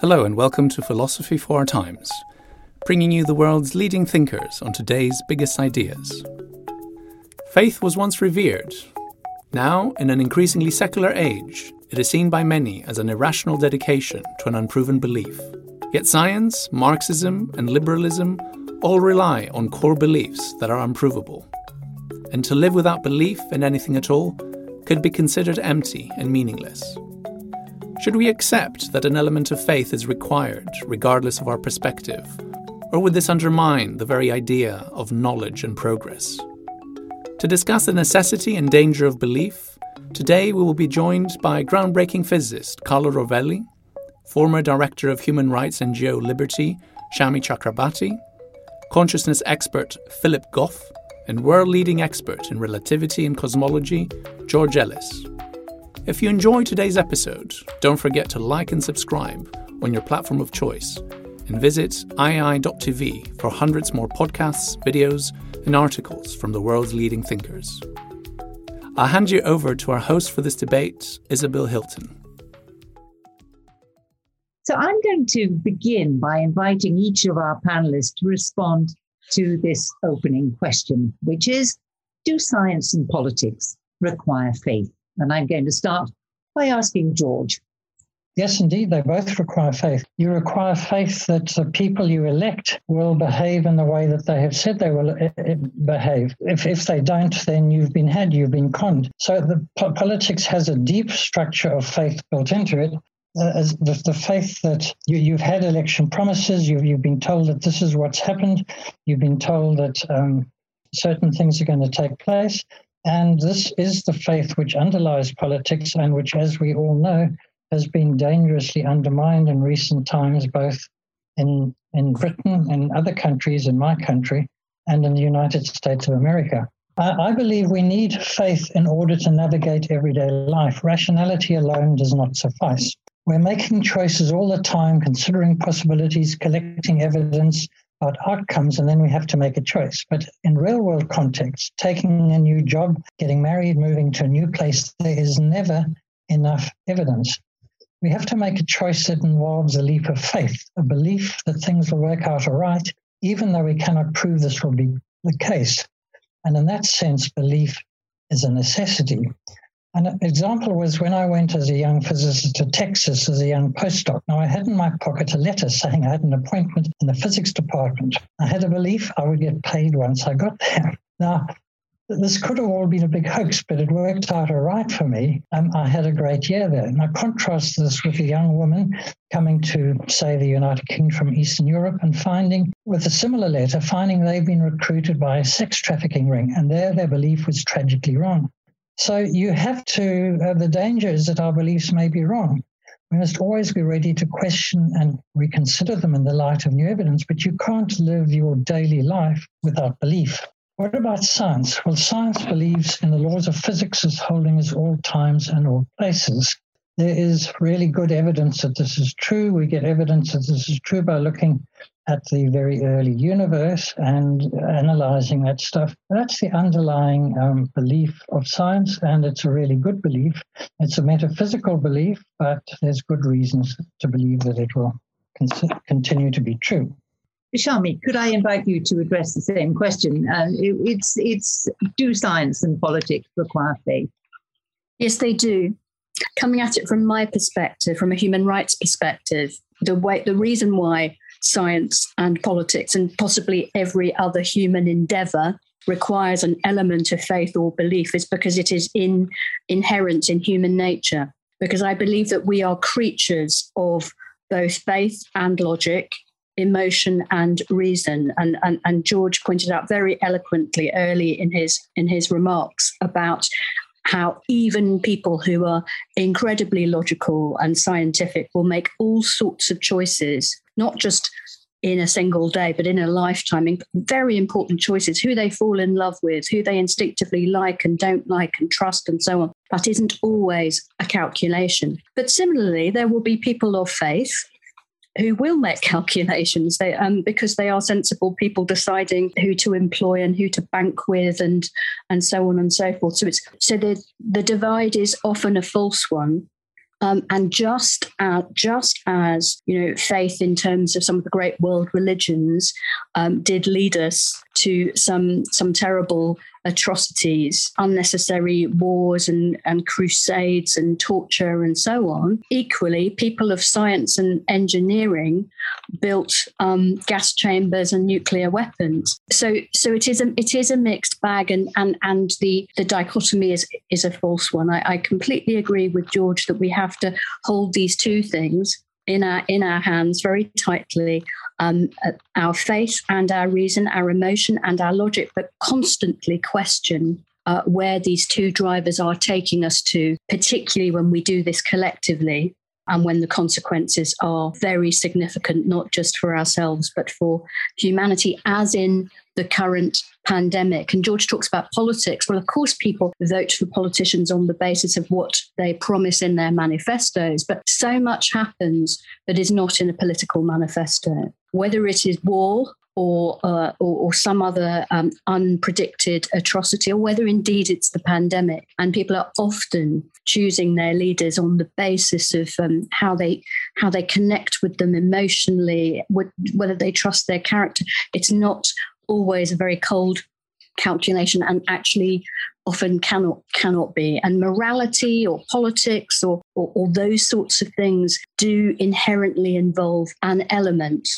Hello, and welcome to Philosophy for Our Times, bringing you the world's leading thinkers on today's biggest ideas. Faith was once revered. Now, in an increasingly secular age, it is seen by many as an irrational dedication to an unproven belief. Yet science, Marxism, and liberalism all rely on core beliefs that are unprovable. And to live without belief in anything at all could be considered empty and meaningless. Should we accept that an element of faith is required, regardless of our perspective? Or would this undermine the very idea of knowledge and progress? To discuss the necessity and danger of belief, today we will be joined by groundbreaking physicist Carlo Rovelli, former director of human rights NGO Liberty, Shami Chakrabarti, consciousness expert Philip Goff, and world leading expert in relativity and cosmology, George Ellis. If you enjoyed today's episode, don't forget to like and subscribe on your platform of choice and visit iai.tv for hundreds more podcasts, videos, and articles from the world's leading thinkers. I'll hand you over to our host for this debate, Isabel Hilton. So I'm going to begin by inviting each of our panelists to respond to this opening question, which is Do science and politics require faith? And I'm going to start by asking George. Yes, indeed, they both require faith. You require faith that the people you elect will behave in the way that they have said they will uh, uh, behave. If, if they don't, then you've been had, you've been conned. So the po- politics has a deep structure of faith built into it. Uh, the, the faith that you, have had election promises, you've, you've been told that this is what's happened, you've been told that um, certain things are going to take place, and this is the faith which underlies politics and which, as we all know, has been dangerously undermined in recent times, both in, in Britain and other countries, in my country, and in the United States of America. I, I believe we need faith in order to navigate everyday life. Rationality alone does not suffice. We're making choices all the time, considering possibilities, collecting evidence, about outcomes, and then we have to make a choice. But in real world context, taking a new job, getting married, moving to a new place, there is never enough evidence. We have to make a choice that involves a leap of faith, a belief that things will work out all right, even though we cannot prove this will be the case. And in that sense, belief is a necessity. An example was when I went as a young physicist to Texas as a young postdoc. Now, I had in my pocket a letter saying I had an appointment in the physics department. I had a belief I would get paid once I got there. Now, this could have all been a big hoax, but it worked out all right for me. I had a great year there. Now, contrast this with a young woman coming to, say, the United Kingdom from Eastern Europe and finding, with a similar letter, finding they've been recruited by a sex trafficking ring, and there their belief was tragically wrong. So you have to, uh, the danger is that our beliefs may be wrong. We must always be ready to question and reconsider them in the light of new evidence, but you can't live your daily life without belief. What about science? Well, science believes in the laws of physics as holding as all times and all places. There is really good evidence that this is true. We get evidence that this is true by looking at the very early universe and analyzing that stuff. That's the underlying um, belief of science, and it's a really good belief. It's a metaphysical belief, but there's good reasons to believe that it will con- continue to be true. Shami, could I invite you to address the same question? Uh, it, it's it's do science and politics require faith? Yes, they do. coming at it from my perspective, from a human rights perspective, the way the reason why science and politics and possibly every other human endeavor requires an element of faith or belief is because it is in inherent in human nature. Because i believe that we are creatures of both faith and logic emotion and reason. And, and and george pointed out very eloquently early in his in his remarks about how even people who are incredibly logical and scientific will make all sorts of choices not just in a single day, but in a lifetime, very important choices. Who they fall in love with, who they instinctively like and don't like and trust, and so on. That isn't always a calculation. But similarly, there will be people of faith who will make calculations. They, um, because they are sensible people deciding who to employ and who to bank with and and so on and so forth. So it's so the the divide is often a false one um, and just uh, just as you know, faith in terms of some of the great world religions um, did lead us to some some terrible atrocities, unnecessary wars and, and crusades and torture and so on. Equally, people of science and engineering built um, gas chambers and nuclear weapons. So, so it is a it is a mixed bag, and and and the the dichotomy is is a false one. I, I completely agree with George that we have to hold these two things in our in our hands very tightly um, uh, our faith and our reason, our emotion and our logic, but constantly question uh, where these two drivers are taking us to, particularly when we do this collectively and when the consequences are very significant, not just for ourselves, but for humanity, as in the current pandemic. And George talks about politics. Well, of course, people vote for politicians on the basis of what they promise in their manifestos, but so much happens that is not in a political manifesto, whether it is war or, uh, or, or, some other um, unpredicted atrocity, or whether indeed it's the pandemic. And people are often choosing their leaders on the basis of um, how they how they connect with them emotionally, whether they trust their character. It's not always a very cold calculation, and actually often cannot cannot be. And morality or politics or, or, or those sorts of things do inherently involve an element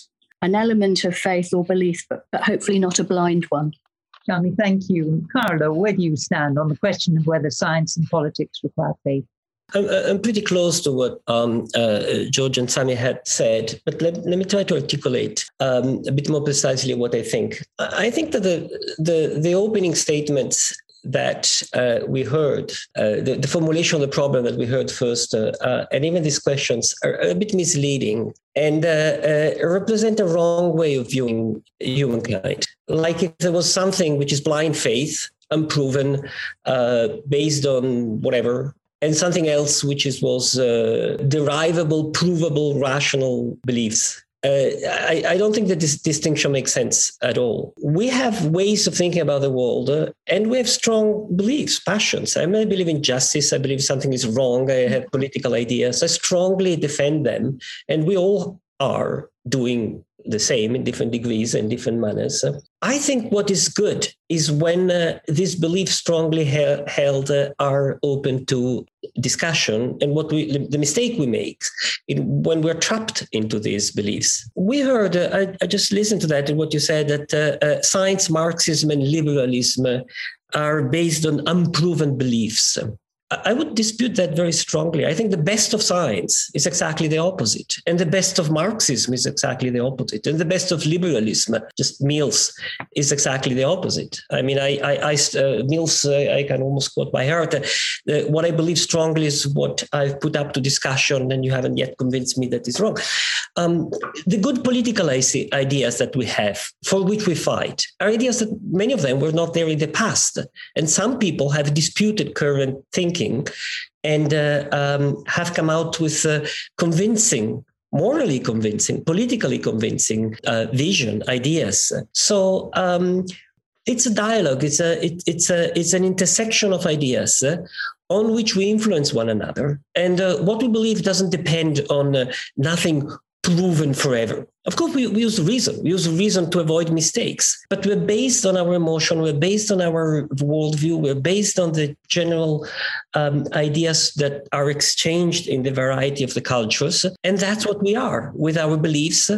an element of faith or belief, but, but hopefully not a blind one. Shami, thank you. Carlo, where do you stand on the question of whether science and politics require faith? I'm, I'm pretty close to what um, uh, George and Shami had said, but let, let me try to articulate um, a bit more precisely what I think. I think that the, the, the opening statements that uh, we heard, uh, the, the, formulation of the problem that we heard first, uh, uh and even these questions are a bit misleading and uh, uh, represent a wrong way of viewing humankind. Like if there was something which is blind faith, unproven, based on whatever, and something else which is, was derivable, provable, rational beliefs uh, I, I, don't think that this distinction makes sense at all. We have ways of thinking about the world uh, and we have strong beliefs, passions. I, may believe in justice. I believe something is wrong. I have political ideas. I strongly defend them. And we all are doing the same in different degrees and different manners. I think what is good is when uh, these beliefs strongly he- held uh, are open to discussion and what we the mistake we make in, when we're trapped into these beliefs. We heard, uh, I, I, just listened to that and what you said that uh, uh, science, Marxism, and liberalism are based on unproven beliefs. I would dispute that very strongly. I think the best of science is exactly the opposite. And the best of Marxism is exactly the opposite. And the best of liberalism, just Mills, is exactly the opposite. I mean, I, I, I uh, Mills, uh, I can almost quote by heart. Uh, what I believe strongly is what I've put up to discussion, and you haven't yet convinced me that is wrong. Um, the good political ideas that we have, for which we fight, are ideas that many of them were not there in the past. And some people have disputed current thinking thinking and uh, um, have come out with convincing morally convincing, politically convincing uh, vision, ideas. So um, it's a dialogue. It's a it, it's a it's an intersection of ideas. Uh, on which we influence one another. And uh, what we believe doesn't depend on uh, nothing proven forever. Of course, we, we use reason. We use reason to avoid mistakes, but we're based on our emotion. We're based on our worldview. We're based on the general um, ideas that are exchanged in the variety of the cultures. And that's what we are with our beliefs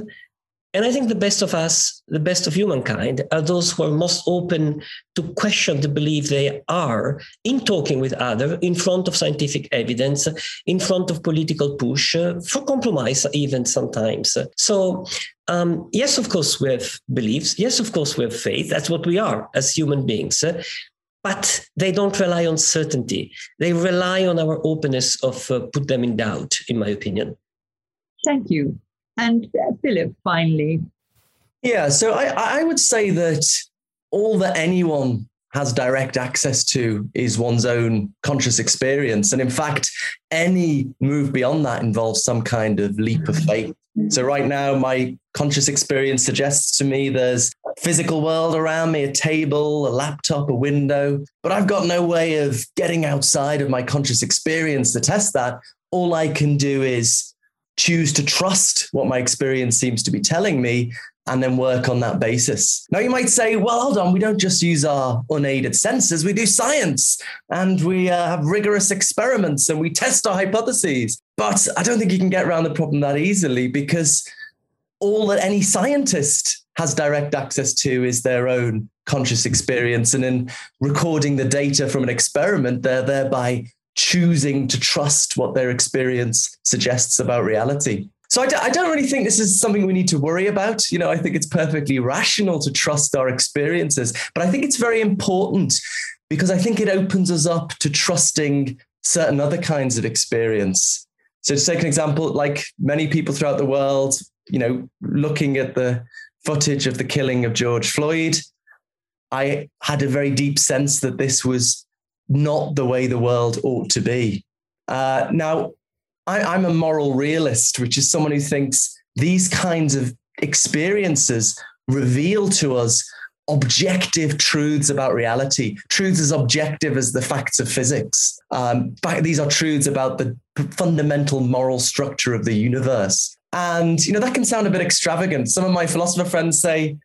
and I think the best of us, the best of humankind, are those who are most open to question the belief they are in talking with others, in front of scientific evidence, in front of political push, uh, for compromise even sometimes. So um, yes, of course, we have beliefs. Yes, of course, we have faith. That's what we are as human beings. But they don't rely on certainty. They rely on our openness of uh, put them in doubt, in my opinion. Thank you. And Philip, finally. Yeah, so I, I would say that all that anyone has direct access to is one's own conscious experience. And in fact, any move beyond that involves some kind of leap of faith. So right now, my conscious experience suggests to me there's a physical world around me, a table, a laptop, a window, but I've got no way of getting outside of my conscious experience to test that. All I can do is choose to trust what my experience seems to be telling me and then work on that basis. Now, you might say, well, hold on, we don't just use our unaided senses, we do science and we uh, have rigorous experiments and we test our hypotheses. But I don't think you can get around the problem that easily because all that any scientist has direct access to is their own conscious experience. And in recording the data from an experiment, they're thereby choosing to trust what their experience suggests about reality. So I d- I don't really think this is something we need to worry about. You know, I think it's perfectly rational to trust our experiences, but I think it's very important because I think it opens us up to trusting certain other kinds of experience. So to take an example, like many people throughout the world, you know, looking at the footage of the killing of George Floyd, I had a very deep sense that this was not the way the world ought to be. Uh, now, I, I'm a moral realist, which is someone who thinks these kinds of experiences reveal to us objective truths about reality, truths as objective as the facts of physics. Um, these are truths about the fundamental moral structure of the universe. And, you know, that can sound a bit extravagant. Some of my philosopher friends say,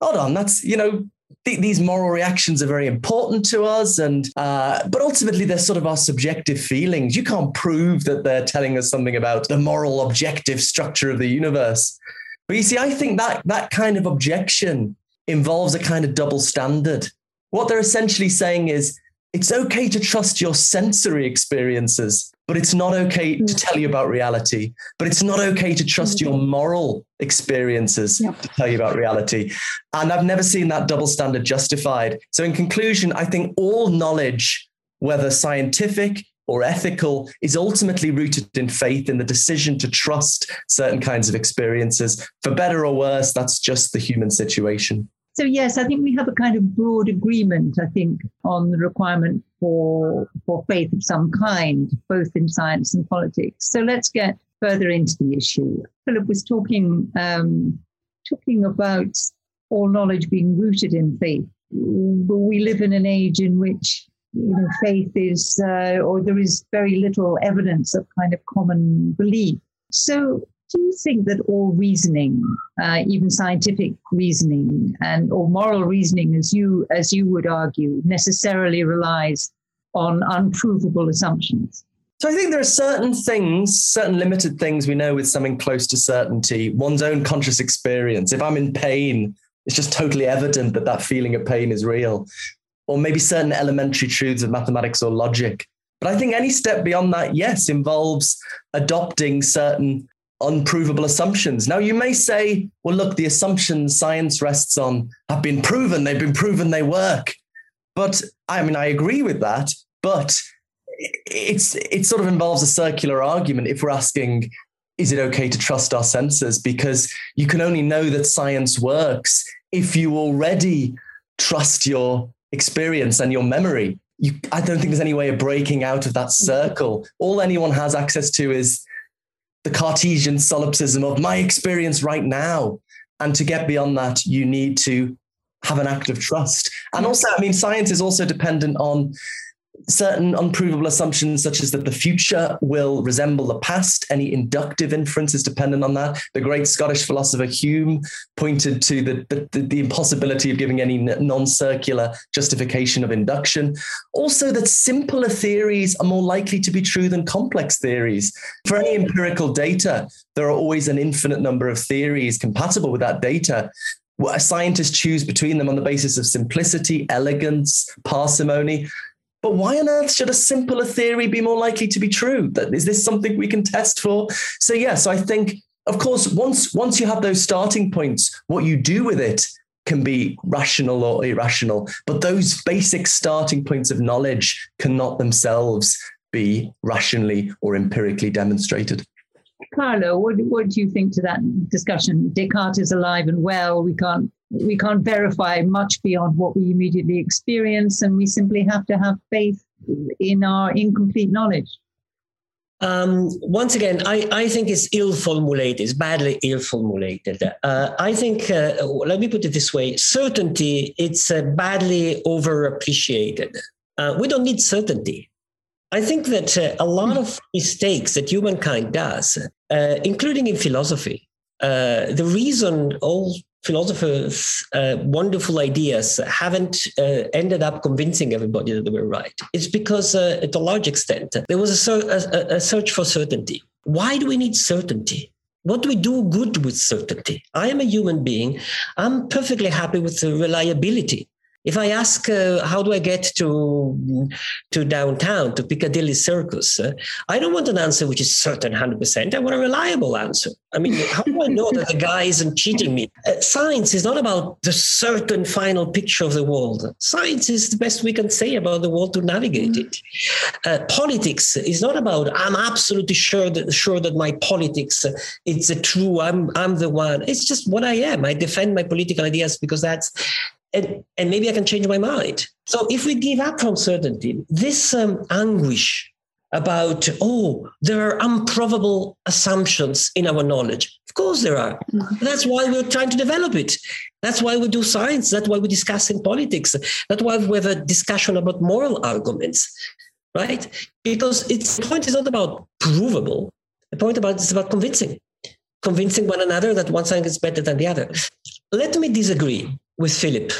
hold on, that's, you know, th- these moral reactions are very important to us, and uh, but ultimately they're sort of our subjective feelings. You can't prove that they're telling us something about the moral objective structure of the universe. But you see, I think that that kind of objection involves a kind of double standard. What they're essentially saying is it's okay to trust your sensory experiences, but it's not okay to mm. tell you about reality. But it's not okay to trust your mm. moral experiences to tell you about reality. And I've never seen that double standard justified. So, in conclusion, I think all knowledge, whether scientific or ethical, is ultimately rooted in faith in the decision to trust certain kinds of experiences. For better or worse, that's just the human situation. So yes, I think we have a kind of broad agreement, I think, on the requirement for for faith of some kind, both in science and politics. So let's get further into the issue. Philip was talking um, talking about all knowledge being rooted in faith. But we live in an age in which you know faith is, uh, or there is very little evidence of kind of common belief. So do you think that all reasoning, uh, even scientific reasoning and or moral reasoning, as you as you would argue, necessarily relies on unprovable assumptions? So I think there are certain things, certain limited things we know with something close to certainty. One's own conscious experience. If I'm in pain, it's just totally evident that that feeling of pain is real. Or maybe certain elementary truths of mathematics or logic. But I think any step beyond that, yes, involves adopting certain unprovable assumptions. Now, you may say, well, look, the assumptions science rests on have been proven, they've been proven they work. But I mean, I agree with that, but it's it sort of involves a circular argument if we're asking is it okay to trust our senses because you can only know that science works if you already trust your experience and your memory you, i don't think there's any way of breaking out of that circle all anyone has access to is the Cartesian solipsism of my experience right now. And to get beyond that, you need to have an act of trust. And also, I mean, science is also dependent on certain unprovable assumptions, such as that the future will resemble the past. Any inductive inference is dependent on that. The great Scottish philosopher Hume pointed to the, the, the impossibility of giving any non circular justification of induction. Also, that simpler theories are more likely to be true than complex theories. For any empirical data, there are always an infinite number of theories compatible with that data scientists choose between them on the basis of simplicity, elegance, parsimony. But why on earth should a simpler theory be more likely to be true? That is this something we can test for? So yes, I think, of course, once once you have those starting points, what you do with it can be rational or irrational. But those basic starting points of knowledge cannot themselves be rationally or empirically demonstrated. Carlo, what, what do you think to that discussion? Descartes is alive and well. We can't we can't verify much beyond what we immediately experience, and we simply have to have faith in our incomplete knowledge. Um, once again, I, I think it's ill formulated, it's badly ill formulated. Uh, I think, uh, let me put it this way certainty, it's uh, badly overappreciated. Uh, we don't need certainty. I think that uh, a lot of mistakes that humankind does, uh, including in philosophy, the reason all philosophers' uh, wonderful ideas haven't uh, ended up convincing everybody that they were right. It's because, uh, to a large extent, there was a, a, a search for certainty. Why do we need certainty? What do we do good with certainty? I am a human being. I'm perfectly happy with the reliability if I ask, uh, how do I get to to downtown to Piccadilly Circus? Uh, I don't want an answer which is certain 100%. I want a reliable answer. I mean, how do I know that the guy isn't cheating me? Uh, science is not about the certain final picture of the world. Science is the best we can say about the world to navigate mm-hmm. it. Uh, politics is not about I'm absolutely sure that sure that my politics uh, it's a true. I'm I'm the one. It's just what I am. I defend my political ideas because that's and, and maybe I can change my mind. So if we give up from certainty, this um, anguish about, oh, there are unprovable assumptions in our knowledge. Of course there are. Mm-hmm. That's why we're trying to develop it. That's why we do science. That's why we discuss in politics. That's why we have a discussion about moral arguments, right? Because it's, the point is not about provable. The point about is about convincing, convincing one another that one thing is better than the other. Let me disagree with Philip.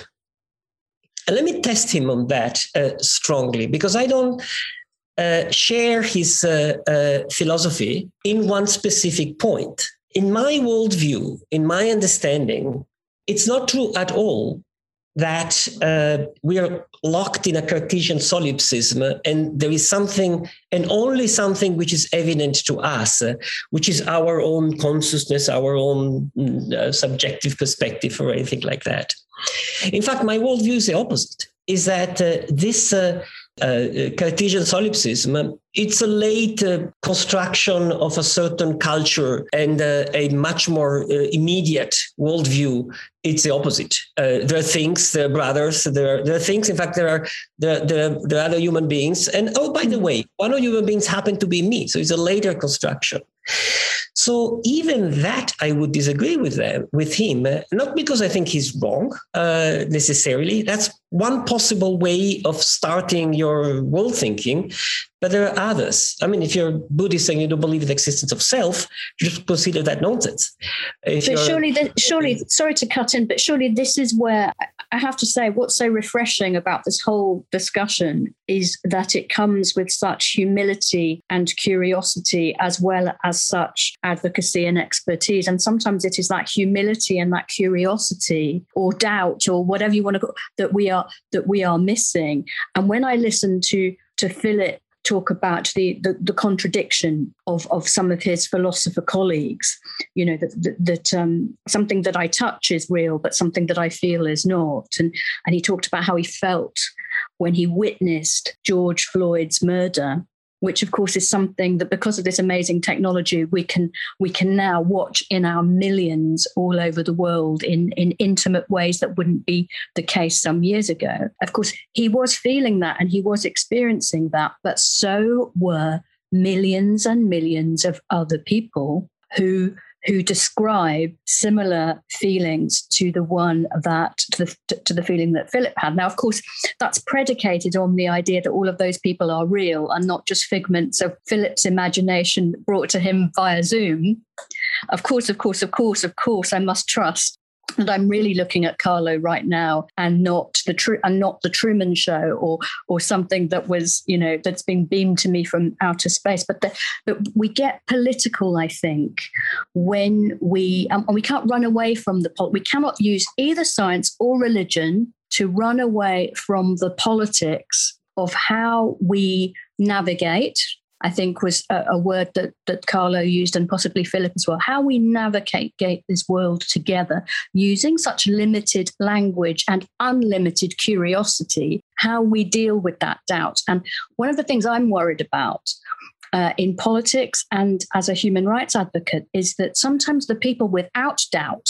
And let me test him on that uh, strongly because I don't uh, share his uh, uh, philosophy in one specific point. In my worldview, in my understanding, it's not true at all that uh, we are locked in a Cartesian solipsism and there is something and only something which is evident to us, uh, which is our own consciousness, our own mm, subjective perspective or anything like that. In fact, my worldview is the opposite, is that uh, this uh, uh, Cartesian solipsism, it's a late uh, construction of a certain culture and uh, a much more uh, immediate worldview. It's the opposite. Uh, there are things, there are brothers, there are, there are things. In fact, there are there, there, there are other human beings. And oh, by the way, one of human beings happened to be me. So it's a later construction. So even that, I would disagree with them, with him, uh, not because I think he's wrong uh, necessarily. That's one possible way of starting your world thinking, but there are others. I mean, if you're Buddhist and you don't believe in the existence of self, you just consider that nonsense. If but surely, the, surely, sorry to cut in, but surely this is where I have to say what's so refreshing about this whole discussion is that it comes with such humility and curiosity, as well as such advocacy and expertise. And sometimes it is that humility and that curiosity or doubt or whatever you want to call that we are that we are missing. And when I listen to to Philip talk about the, the, the, contradiction of, of some of his philosopher colleagues. You know, that, that, that um, something that I touch is real, but something that I feel is not. And, and he talked about how he felt when he witnessed George Floyd's murder which of course is something that because of this amazing technology we can we can now watch in our millions all over the world in in intimate ways that wouldn't be the case some years ago. Of course he was feeling that and he was experiencing that but so were millions and millions of other people who who describe similar feelings to the one that to the, to the feeling that Philip had. Now, of course, that's predicated on the idea that all of those people are real and not just figments of Philip's imagination brought to him via Zoom. Of course, of course, of course, of course, I must trust and I'm really looking at Carlo right now, and not the true and not the Truman Show or or something that was you know that's been beamed to me from outer space. But the, but we get political, I think, when we um, and we can't run away from the we cannot use either science or religion to run away from the politics of how we navigate I think was a, a, word that, that Carlo used and possibly Philip as well. How we navigate this world together using such limited language and unlimited curiosity, how we deal with that doubt. And one of the things I'm worried about uh, in politics and as a human rights advocate is that sometimes the people without doubt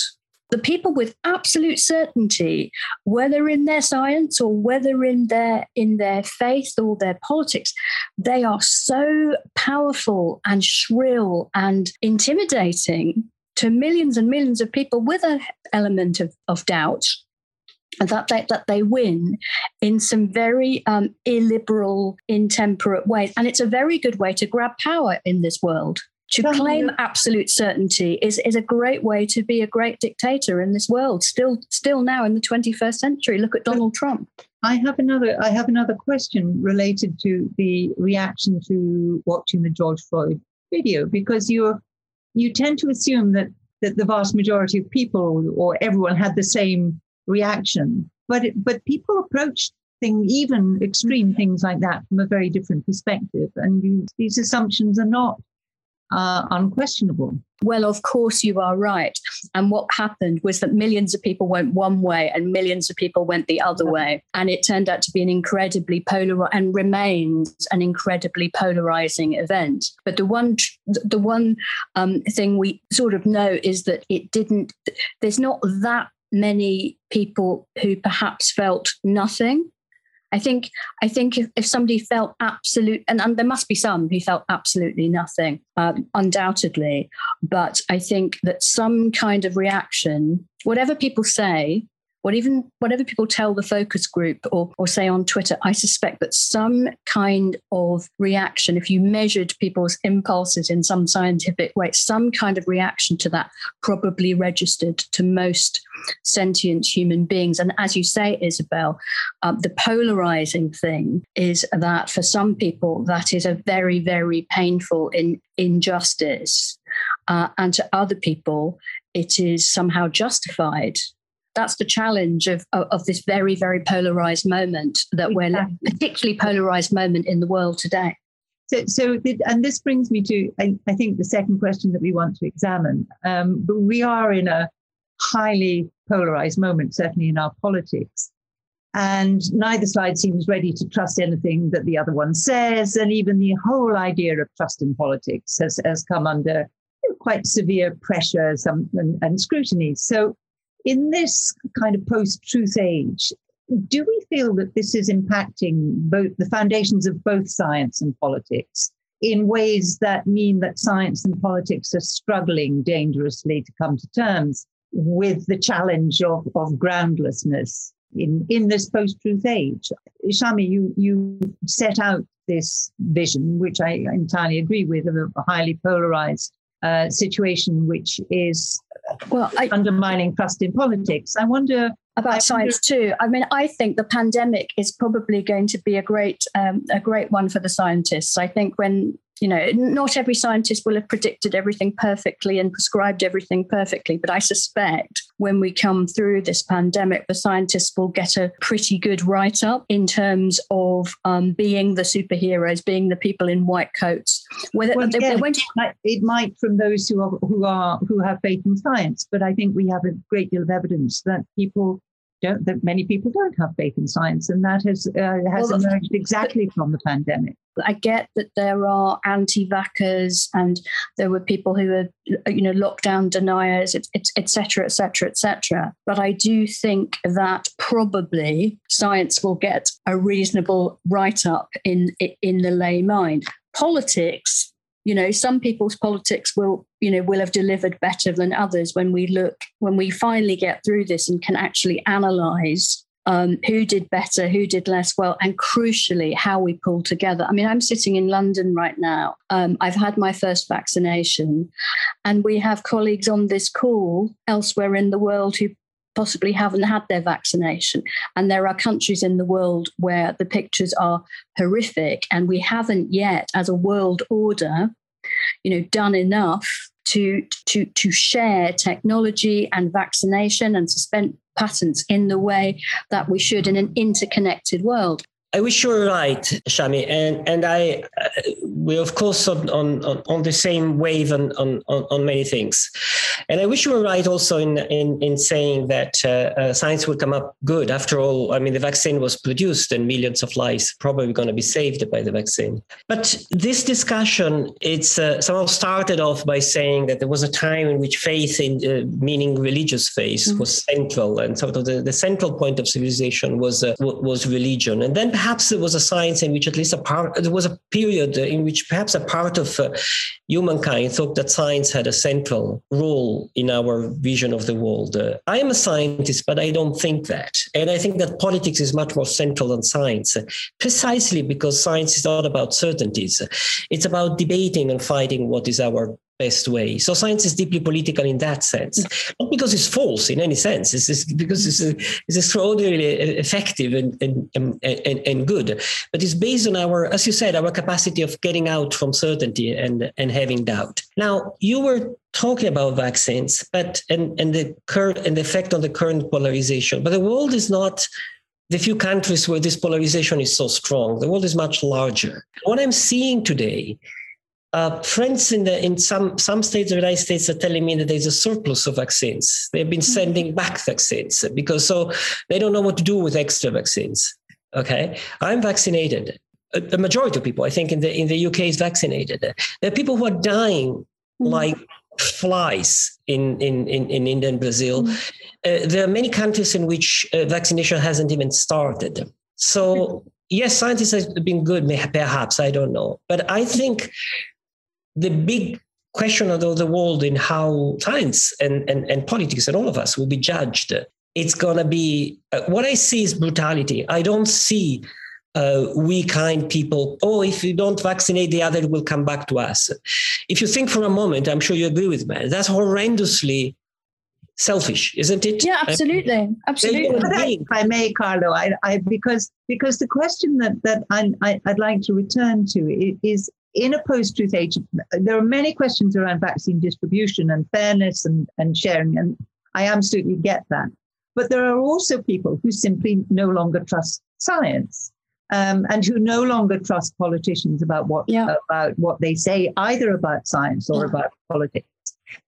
the people with absolute certainty whether in their science or whether in their in their faith or their politics they are so powerful and shrill and intimidating to millions and millions of people with an element of, of doubt that they, that they win in some very um, illiberal, intemperate ways. And it's a very good way to grab power in this world to claim absolute certainty is, is a great way to be a great dictator in this world. Still still now in the 21st century. Look at donald trump. I have another i have another question related to the reaction to watching the george floyd video because you you tend to assume that that the vast majority of people or everyone had the same reaction. But it, but people approach thing even extreme mm. things like that from a very different perspective and you, these assumptions are not are unquestionable. Well, of course, you are right. And what happened was that millions of people went one way and millions of people went the other way. And it turned out to be an incredibly polar and remains an incredibly polarizing event. But the one, the one um, thing we sort of know is that it didn't, there's not that many people who perhaps felt nothing I think I think if, if somebody felt absolute, and, and, there must be some who felt absolutely nothing, um, undoubtedly, but I think that some kind of reaction, whatever people say, what even whatever people tell the focus group or, or say on Twitter, I suspect that some kind of reaction, if you measured people's impulses in some scientific way, some kind of reaction to that probably registered to most sentient human beings. And as you say, Isabel, uh, the polarizing thing is that for some people, that is a very, very painful in, injustice. Uh, and to other people, it is somehow justified that's the challenge of, of, of this very, very polarized moment that exactly. we're a particularly polarized moment in the world today. So, so and this brings me to, I, I think, the second question that we want to examine. Um, but we are in a highly polarized moment, certainly in our politics. And neither side seems ready to trust anything that the other one says. And even the whole idea of trust in politics has, has come under quite severe pressure some, and, and scrutiny. So, in this kind of post truth age, do we feel that this is impacting both the foundations of both science and politics in ways that mean that science and politics are struggling dangerously to come to terms with the challenge of, of groundlessness in, in this post truth age? Shami, you, you set out this vision, which I entirely agree with, of a highly polarized uh, situation, which is well, I, undermining trust in politics. I wonder about I science wonder, too. I mean, I think the pandemic is probably going to be a great um, a great one for the scientists. I think when you know, not every scientist will have predicted everything perfectly and prescribed everything perfectly, but I suspect when we come through this pandemic, the scientists will get a pretty good write up in terms of um, being the superheroes, being the people in white coats. Whether well, they, again, they it, might, it might from those who are who are who have faith in science, but I think we have a great deal of evidence that people that many people don't have faith in science, and that has uh, has well, emerged exactly from the pandemic. I get that there are anti-vaxxers and there were people who are, you know, lockdown deniers, etc., etc., etc. But I do think that probably science will get a reasonable write-up in in the lay mind. Politics you know some people's politics will you know will have delivered better than others when we look when we finally get through this and can actually analyze um, who did better, who did less well, and crucially, how we pull together. I mean, I'm sitting in London right now. Um, I've had my first vaccination, and we have colleagues on this call elsewhere in the world who possibly haven't had their vaccination. And there are countries in the world where the pictures are horrific, and we haven't yet, as a world order, you know, done enough to to to share technology and vaccination and suspend patents in the way that we should in an interconnected world. I wish you were right, Shami, and and I uh, we're of course on on on the same wave on on on many things, and I wish you were right also in in in saying that uh, uh, science will come up good. After all, I mean the vaccine was produced, and millions of lives probably going to be saved by the vaccine. But this discussion it's uh, somehow started off by saying that there was a time in which faith, in uh, meaning religious faith, mm-hmm. was central, and sort of the, the central point of civilization was uh, was religion, and then perhaps there was a science in which at least a part, there was a period in which perhaps a part of uh, humankind thought that science had a central role in our vision of the world. Uh, I am a scientist, but I don't think that. And I think that politics is much more central than science, precisely because science is not about certainties. It's about debating and fighting what is our best way. So science is deeply political in that sense, not because it's false in any sense. It's, it's because it's, uh, it's extraordinarily effective and, and, and, and, good, but it's based on our, as you said, our capacity of getting out from certainty and, and having doubt. Now, you were talking about vaccines, but and, and the current and the effect on the current polarization, but the world is not the few countries where this polarization is so strong. The world is much larger. What I'm seeing today uh, friends in the in some some states of the United States are telling me that there's a surplus of vaccines. They've been mm-hmm. sending back vaccines because so they don't know what to do with extra vaccines. Okay, I'm vaccinated. A, a majority of people, I think, in the in the UK is vaccinated. There are people who are dying mm-hmm. like flies in in in, in India and Brazil. Mm-hmm. Uh, there are many countries in which uh, vaccination hasn't even started. So yes, scientists have been good, perhaps I don't know, but I think the big question of the world in how science and, and, and politics and all of us will be judged. It's going to be uh, what I see is brutality. I don't see uh, we kind people, oh, if you don't vaccinate, the other will come back to us. If you think for a moment, I'm sure you agree with me, that's horrendously selfish, isn't it? Yeah, absolutely, absolutely. I, if I may, Carlo, I, I, because because the question that that I, I, would like to return to is in a post-truth age, there are many questions around vaccine distribution and fairness and, and sharing, and I absolutely get that. But there are also people who simply no longer trust science. Um, and who no longer trust politicians about what yeah. about what they say, either about science or yeah. about politics.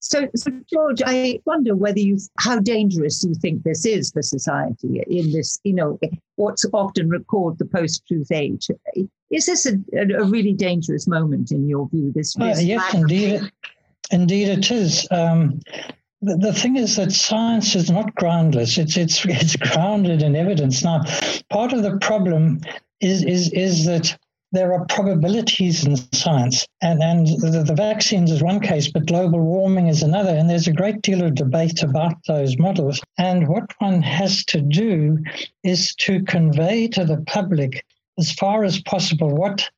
So, so George, I wonder whether you how dangerous you think this is for society in this, you know, what's often recalled the post-truth age. Is this a, a really dangerous moment in your view? This, uh, yes, indeed, indeed it is. Um, the, the thing is that science is not groundless; it's it's it's grounded in evidence. Now, part of the problem is is is that there are probabilities in science, and, and the, the, vaccines is one case, but global warming is another. And there's a great deal of debate about those models. And what one has to do is to convey to the public, as far as possible, what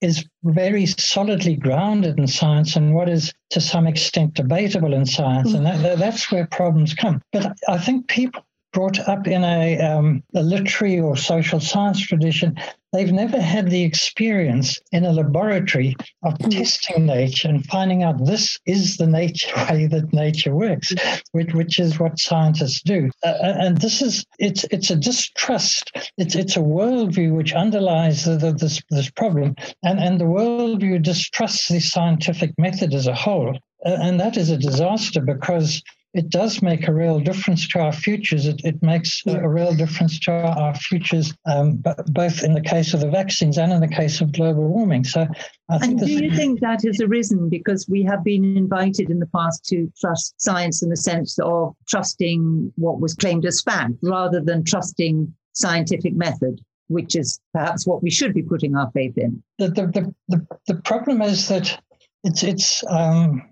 is very solidly grounded in science and what is to some extent debatable in science. And that, that's where problems come. But I think people brought up in a, um, a literary or social science tradition They've never had the experience in a laboratory of hmm. testing nature and finding out this is the nature way that nature works, which, which is what scientists do. Uh, uh, and this is it's it's a distrust. It's it's a worldview which underlies the, the, this this problem, and and the worldview distrusts the scientific method as a whole, uh, and that is a disaster because it does make a real difference to our futures. It, it makes a, real difference to our, futures, um, both in the case of the vaccines and in the case of global warming. So, I and do you think that has arisen because we have been invited in the past to trust science in the sense of trusting what was claimed as fact rather than trusting scientific method? Which is perhaps what we should be putting our faith in. The, the, the, the, the problem is that it's it's um,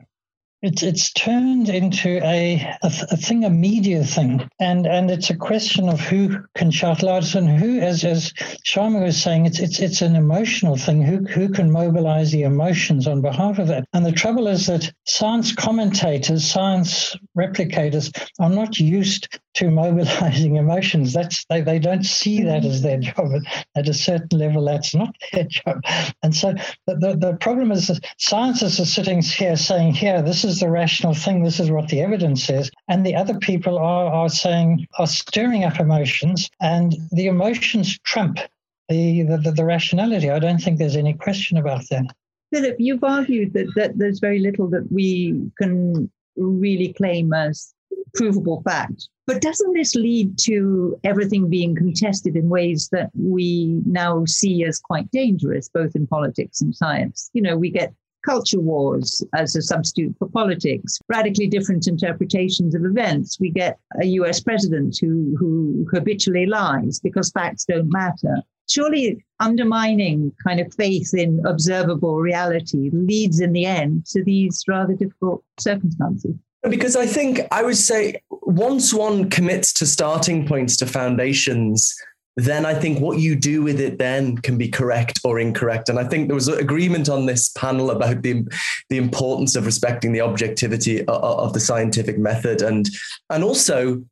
it's it's turned into a, a, a thing, a media thing, and and it's a question of who can shout loudest and who, as as Shami was saying, it's it's it's an emotional thing. Who who can mobilize the emotions on behalf of that? And the trouble is that science commentators, science replicators, are not used to mobilizing emotions. That's they, they don't see that as their mm-hmm. job. At a certain level, that's not their job. And so the, the, the problem is that scientists are sitting here saying, here, this is the rational thing, this is what the evidence says. And the other people are, are saying, are stirring up emotions, and the emotions trump the, the, the rationality. I don't think there's any question about that. Philip, you've argued that, that there's very little that we can really claim as provable fact. But doesn't this lead to everything being contested in ways that we now see as quite dangerous, both in politics and science? You know, we get culture wars as a substitute for politics, radically different interpretations of events. We get a US president who, who habitually lies because facts don't matter. Surely undermining kind of faith in observable reality leads in the end to these rather difficult circumstances. Because I think I would say once one commits to starting points, to foundations, then I think what you do with it then can be correct or incorrect. And I think there was agreement on this panel about the, the importance of respecting the objectivity of, of the scientific method and and also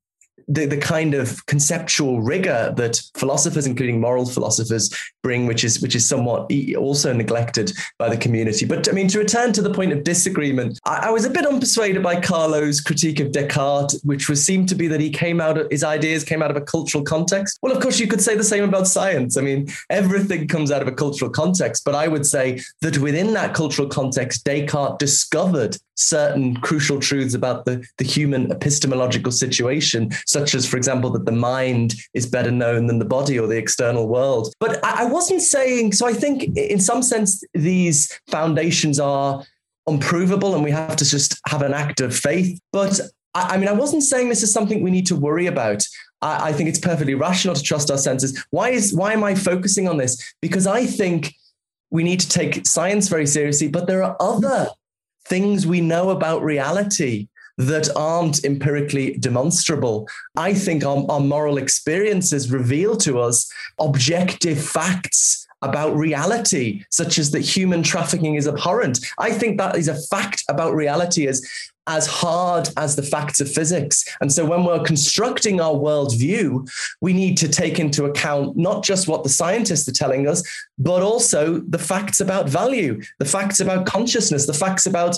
the, the kind of conceptual rigor that philosophers, including moral philosophers, bring, which is which is somewhat also neglected by the community. But I mean, to return to the point of disagreement, I, I was a bit unpersuaded by Carlo's critique of Descartes, which was seemed to be that he came out of his ideas came out of a cultural context. Well, of course, you could say the same about science. I mean, everything comes out of a cultural context, but I would say that within that cultural context, Descartes discovered certain crucial truths about the, the human epistemological situation, such as, for example, that the mind is better known than the body or the external world. But I, I wasn't saying, so I think in some sense, these foundations are unprovable and we have to just have an act of faith. But I, I mean, I wasn't saying this is something we need to worry about. I, I think it's perfectly rational to trust our senses. Why is why am I focusing on this? Because I think we need to take science very seriously, but there are other things we know about reality that aren't empirically demonstrable. I think our, our, moral experiences reveal to us objective facts about reality, such as that human trafficking is abhorrent. I think that is a fact about reality as, as hard as the facts of physics. And so when we're constructing our worldview, we need to take into account not just what the scientists are telling us, but also the facts about value, the facts about consciousness, the facts about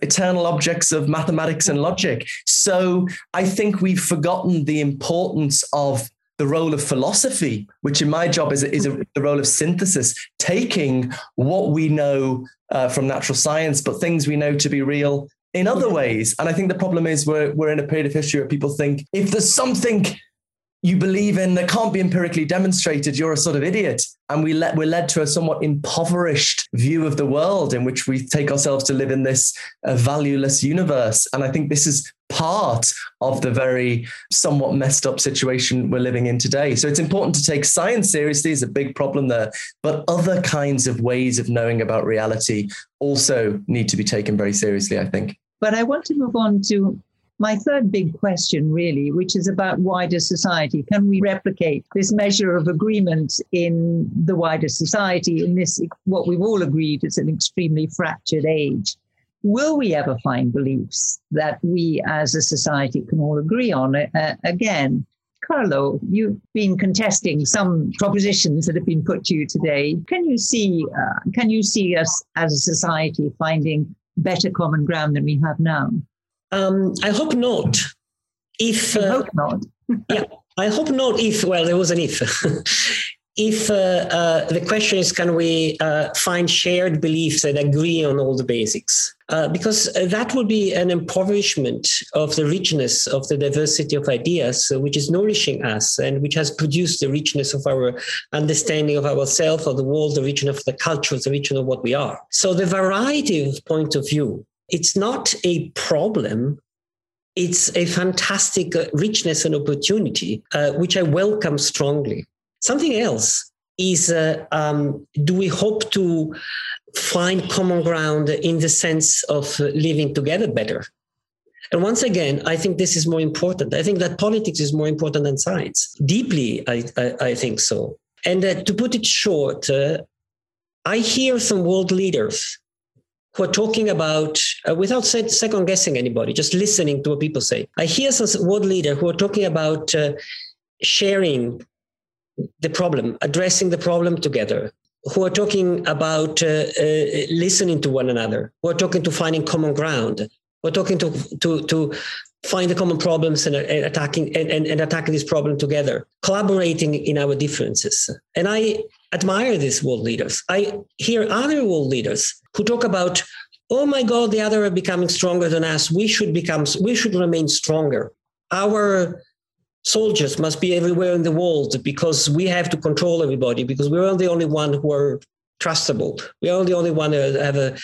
eternal objects of mathematics and logic. So I think we've forgotten the importance of the role of philosophy, which in my job is, is a, the role of synthesis, taking what we know uh, from natural science, but things we know to be real in other ways. And I think the problem is we're, we're in a period of history where people think if there's something you believe in that can't be empirically demonstrated, you're a sort of idiot. And we let, we're led to a somewhat impoverished view of the world in which we take ourselves to live in this uh, valueless universe. And I think this is part of the very somewhat messed up situation we're living in today. So it's important to take science seriously is a big problem there, but other kinds of ways of knowing about reality also need to be taken very seriously, I think. But I want to move on to my third big question, really, which is about wider society. Can we replicate this measure of agreement in the wider society in this, what we've all agreed is an extremely fractured age? Will we ever find beliefs that we as a society can all agree on uh, again? Carlo, you've been contesting some propositions that have been put to you today. Can you see, uh, can you see us as a society finding better common ground than we have now? Um, I hope not. If uh, hope not. yeah, I hope not. If well, there was an if. if uh, uh, the question is, can we uh, find shared beliefs that agree on all the basics? Because that would be an impoverishment of the richness of the diversity of ideas, which is nourishing us and which has produced the richness of our understanding of ourselves, of the world, the richness of the culture, the richness of what we are. So the variety of point of view it's not a problem. It's a fantastic richness and opportunity, uh, which I welcome strongly. Something else is uh, um, do we hope to find common ground in the sense of living together better. And once again, I think this is more important. I think that politics is more important than science. Deeply, I, I, I think so. And uh, to put it short, uh, I hear some world leaders who are talking about, uh, without second guessing anybody, just listening to what people say. I hear some world leaders who are talking about uh, sharing the problem, addressing the problem together, who are talking about uh, uh, listening to one another, who are talking to finding common ground, who are talking to to to find the common problems and, and attacking and, and, and attacking this problem together, collaborating in our differences. And I admire these world leaders. I hear other world leaders who talk about, oh my God, the other are becoming stronger than us. We should become, we should remain stronger. Our soldiers must be everywhere in the world because we have to control everybody because we're the only one who are trustable. We are the only one who have a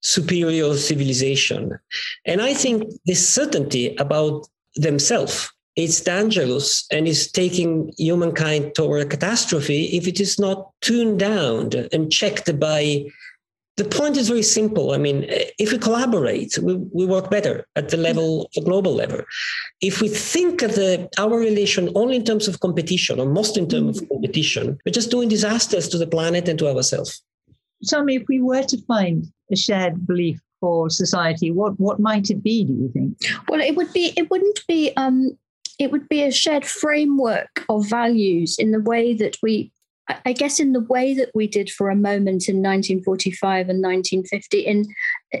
superior civilization. And I think this certainty about themselves it's dangerous and is taking humankind toward a catastrophe if it is not tuned down and checked by the point is very simple. I mean, if we collaborate, we, we work better at the level, the global level. If we think of the, our relation only in terms of competition, or most in terms of competition, we're just doing disasters to the planet and to ourselves. Tell me, if we were to find a shared belief for society, what what might it be? Do you think? Well, it would be. It wouldn't be. Um, it would be a shared framework of values in the way that we I guess in the way that we did for a moment in 1945 and 1950 in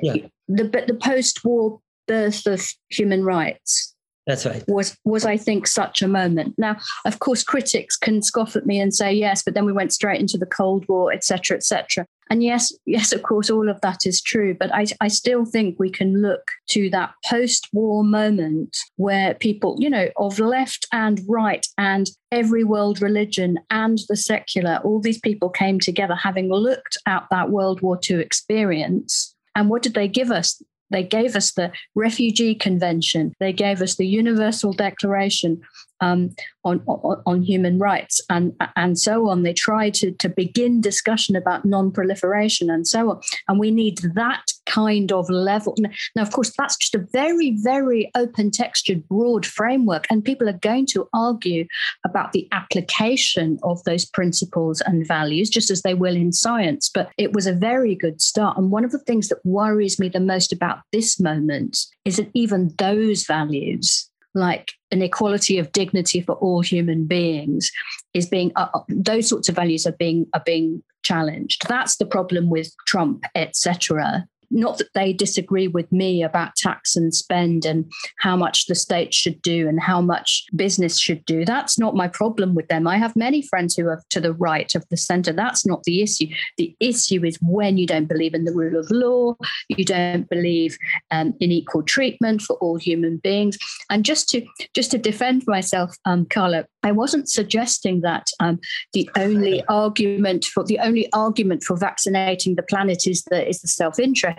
yeah. the the post-war birth of human rights. That's right. Was was I think such a moment. Now, of course, critics can scoff at me and say yes, but then we went straight into the Cold War, etc., etc. And yes, yes, of course, all of that is true. But I, I still think we can look to that post war moment where people, you know, of left and right and every world religion and the secular, all these people came together having looked at that World War II experience. And what did they give us? They gave us the Refugee Convention. They gave us the Universal Declaration um, on, on, on human rights and and so on. They try to to begin discussion about non-proliferation and so on. And we need that kind of level. Now, of course, that's just a very very open textured, broad framework, and people are going to argue about the application of those principles and values, just as they will in science. But it was a very good start. And one of the things that worries me the most about this moment is that even those values like an equality of dignity for all human beings is being uh, uh those sorts of values are being are being challenged. That's the problem with trump etc not that they disagree with me about tax and spend and how much the state should do and how much business should do. That's not my problem with them. I have many friends who are to the right of the center. That's not the issue. The issue is when you don't believe in the rule of law, you don't believe um, in equal treatment for all human beings. And just to just to defend myself, um, Carlo, I wasn't suggesting that um, the only argument for the only argument for vaccinating the planet is the is the self interest.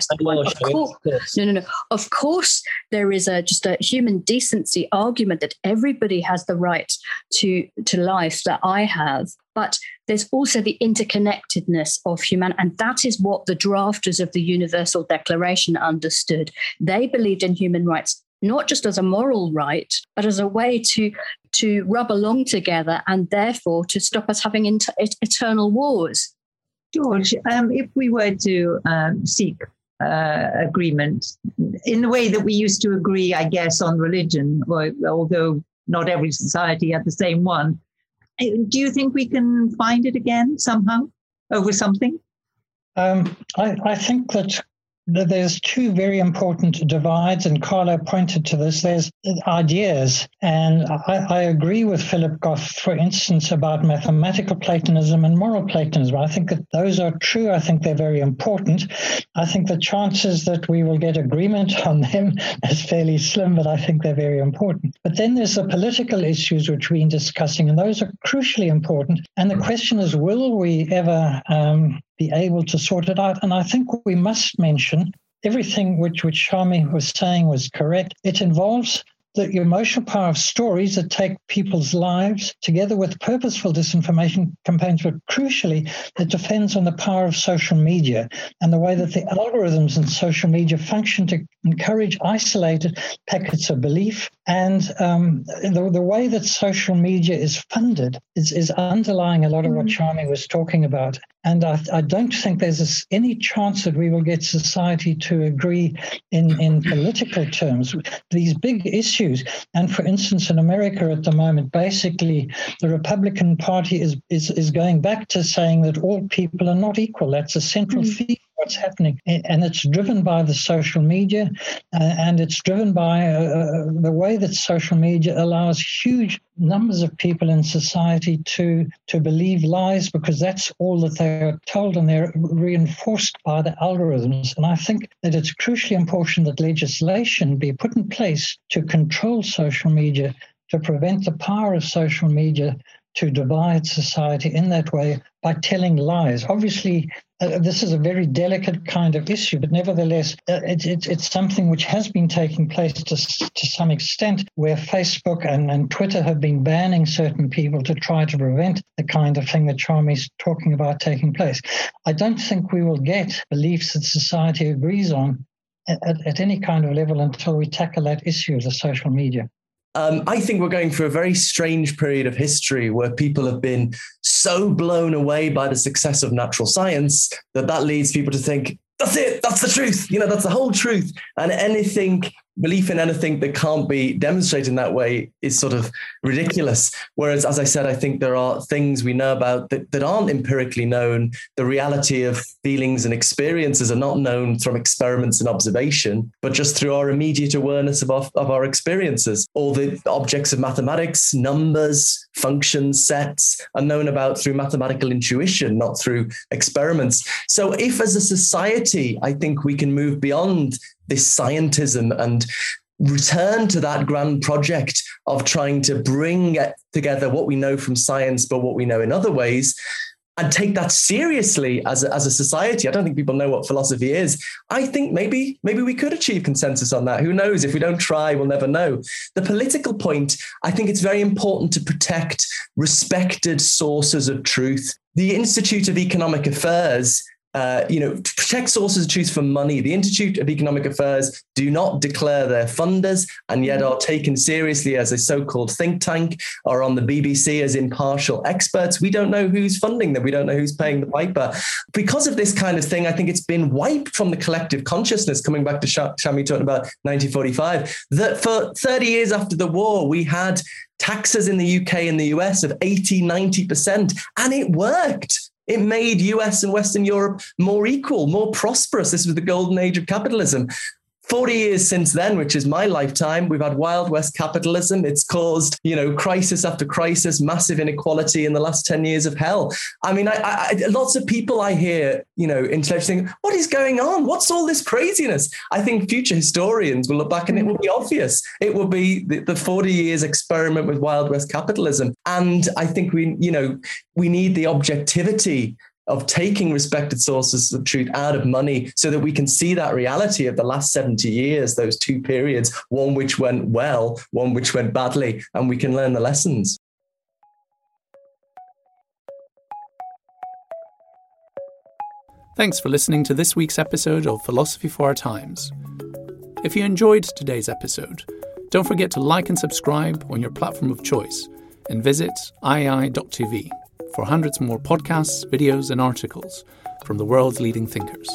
Of course, no, no, no. Of course, there is a just a human decency argument that everybody has the right to to life that I have. But there's also the interconnectedness of human, and that is what the drafters of the Universal Declaration understood. They believed in human rights not just as a moral right, but as a way to to rub along together and therefore to stop us having inter- eternal wars. George, um, if we were to um, seek uh, agreement in the way that we used to agree, I guess, on religion, although not every society had the same one, uh, do you think we can find it again somehow over something? Um, I, I, think that there's two very important divides, and Carlo pointed to this. There's ideas, and I, I, agree with Philip Goff, for instance, about mathematical Platonism and moral Platonism. I think that those are true. I think they're very important. I think the chances that we will get agreement on them is fairly slim, but I think they're very important. But then there's the political issues which we've been discussing, and those are crucially important. And the question is, will we ever um, be able to sort it out. And I think we must mention everything which, which Shami was saying was correct. It involves the emotional power of stories that take people's lives together with purposeful disinformation campaigns, but crucially, it depends on the power of social media and the way that the algorithms in social media function to encourage isolated packets of belief. And um, the, the way that social media is funded is, is underlying a lot of what mm. Shami was talking about. And I, I don't think there's any chance that we will get society to agree in, in political terms. These big issues, and for instance, in America at the moment, basically the Republican Party is, is, is going back to saying that all people are not equal. That's a central mm-hmm. theme what's happening. And it's driven by the social media uh, and it's driven by uh, uh, the way that social media allows huge numbers of people in society to, to believe lies because that's all that they're told and they're reinforced by the algorithms. And I think that it's crucially important that legislation be put in place to control social media to prevent the power of social media to divide society in that way by telling lies. Obviously, uh, this is a very delicate kind of issue, but nevertheless, uh, it, it, it's something which has been taking place to, to some extent, where Facebook and, and Twitter have been banning certain people to try to prevent the kind of thing that Shami's talking about taking place. I don't think we will get beliefs that society agrees on at, at any kind of level until we tackle that issue of the social media. Um, I think we're going through a very strange period of history where people have been so blown away by the success of natural science that that leads people to think that's it, that's the truth, you know, that's the whole truth. And anything belief in anything that can't be demonstrated in that way is sort of ridiculous. Whereas, as I said, I think there are things we know about that, that aren't empirically known. The reality of feelings and experiences are not known from experiments and observation, but just through our immediate awareness of our, of our experiences. All the objects of mathematics, numbers, functions, sets are known about through mathematical intuition, not through experiments. So, if as a society, I think we can move beyond this scientism and return to that grand project of trying to bring together what we know from science, but what we know in other ways, and take that seriously as a, as a society. I don't think people know what philosophy is. I think maybe maybe we could achieve consensus on that. Who knows? If we don't try, we'll never know. The political point, I think it's very important to protect respected sources of truth. The Institute of Economic Affairs uh, you know, to protect sources of truth money. The Institute of Economic Affairs do not declare their funders and yet are taken seriously as a so called think tank or on the BBC as impartial experts. We don't know who's funding them. We don't know who's paying the piper. Because of this kind of thing, I think it's been wiped from the collective consciousness, coming back to Shami talking about 1945, that for 30 years after the war, we had taxes in the UK and the US of 80, 90%, and it worked it made US and Western Europe more equal, more prosperous. This was the golden age of capitalism. 40 years since then, which is my lifetime, we've had Wild West capitalism. It's caused, you know, crisis after crisis, massive inequality in the last 10 years of hell. I mean, I, I, lots of people I hear, you know, intellectually think, what is going on? What's all this craziness? I think future historians will look back and it will be obvious. It will be the, the 40 years experiment with Wild West capitalism. And I think we, you know, we need the objectivity of taking respected sources of truth out of money so that we can see that reality of the last 70 years, those two periods, one which went well, one which went badly, and we can learn the lessons. Thanks for listening to this week's episode of Philosophy for Our Times. If you enjoyed today's episode, don't forget to like and subscribe on your platform of choice and visit iai.tv for hundreds more podcasts, videos, and articles from the world's leading thinkers.